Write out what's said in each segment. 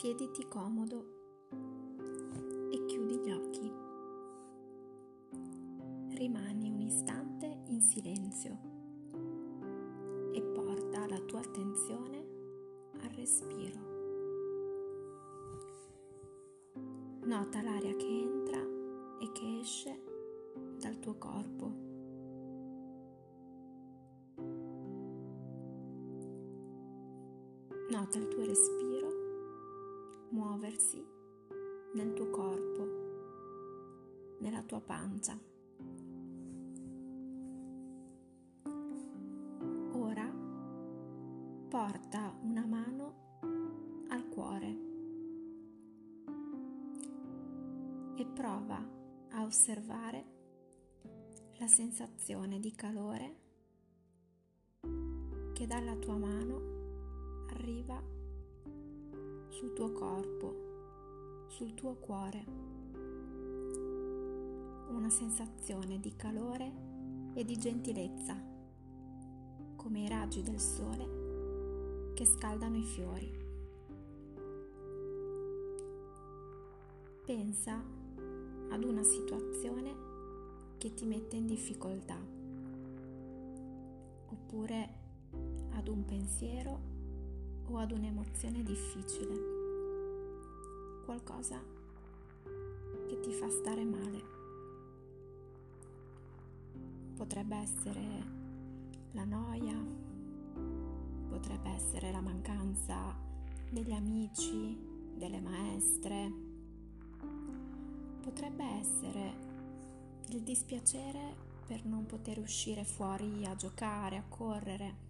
Siediti comodo e chiudi gli occhi. Rimani un istante in silenzio e porta la tua attenzione al respiro. Nota l'aria che entra e che esce dal tuo corpo. Nota il tuo respiro muoversi nel tuo corpo, nella tua pancia. Ora porta una mano al cuore e prova a osservare la sensazione di calore che dalla tua mano arriva sul tuo corpo, sul tuo cuore. Una sensazione di calore e di gentilezza, come i raggi del sole che scaldano i fiori. Pensa ad una situazione che ti mette in difficoltà, oppure ad un pensiero o ad un'emozione difficile, qualcosa che ti fa stare male. Potrebbe essere la noia, potrebbe essere la mancanza degli amici, delle maestre, potrebbe essere il dispiacere per non poter uscire fuori a giocare, a correre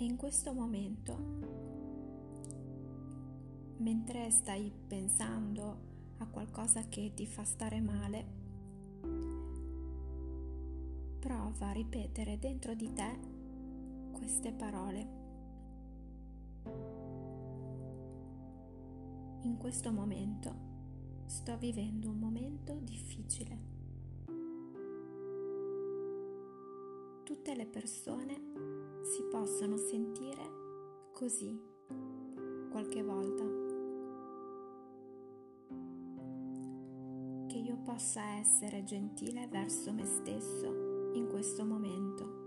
E in questo momento, mentre stai pensando a qualcosa che ti fa stare male, prova a ripetere dentro di te queste parole. In questo momento sto vivendo un momento difficile. Tutte le persone si possono sentire così qualche volta. Che io possa essere gentile verso me stesso in questo momento.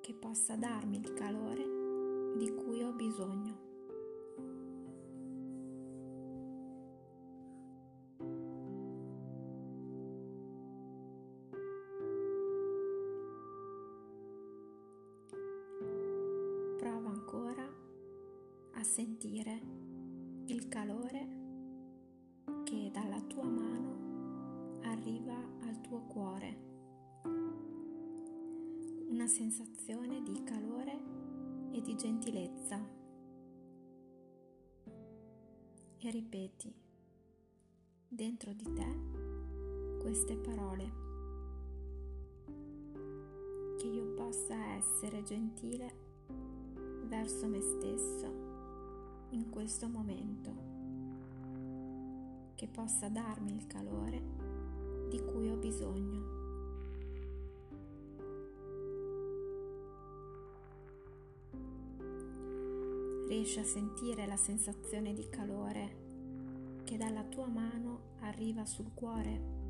Che possa darmi il calore di cui ho bisogno. Sentire il calore che dalla tua mano arriva al tuo cuore. Una sensazione di calore e di gentilezza. E ripeti dentro di te queste parole. Che io possa essere gentile verso me stesso in questo momento, che possa darmi il calore di cui ho bisogno. Riesci a sentire la sensazione di calore che dalla tua mano arriva sul cuore?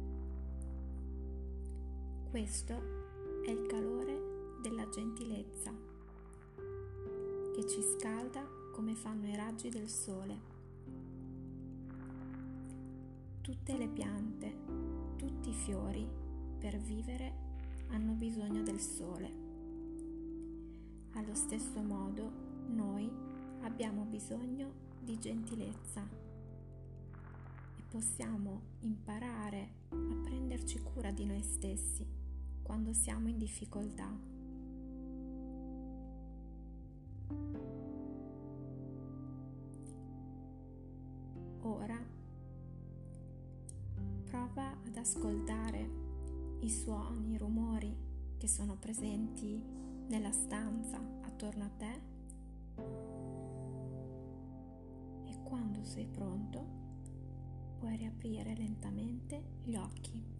Questo è il calore della gentilezza che ci scalda come fanno i raggi del sole. Tutte le piante, tutti i fiori, per vivere, hanno bisogno del sole. Allo stesso modo, noi abbiamo bisogno di gentilezza e possiamo imparare a prenderci cura di noi stessi quando siamo in difficoltà. Ascoltare i suoni, i rumori che sono presenti nella stanza attorno a te e quando sei pronto puoi riaprire lentamente gli occhi.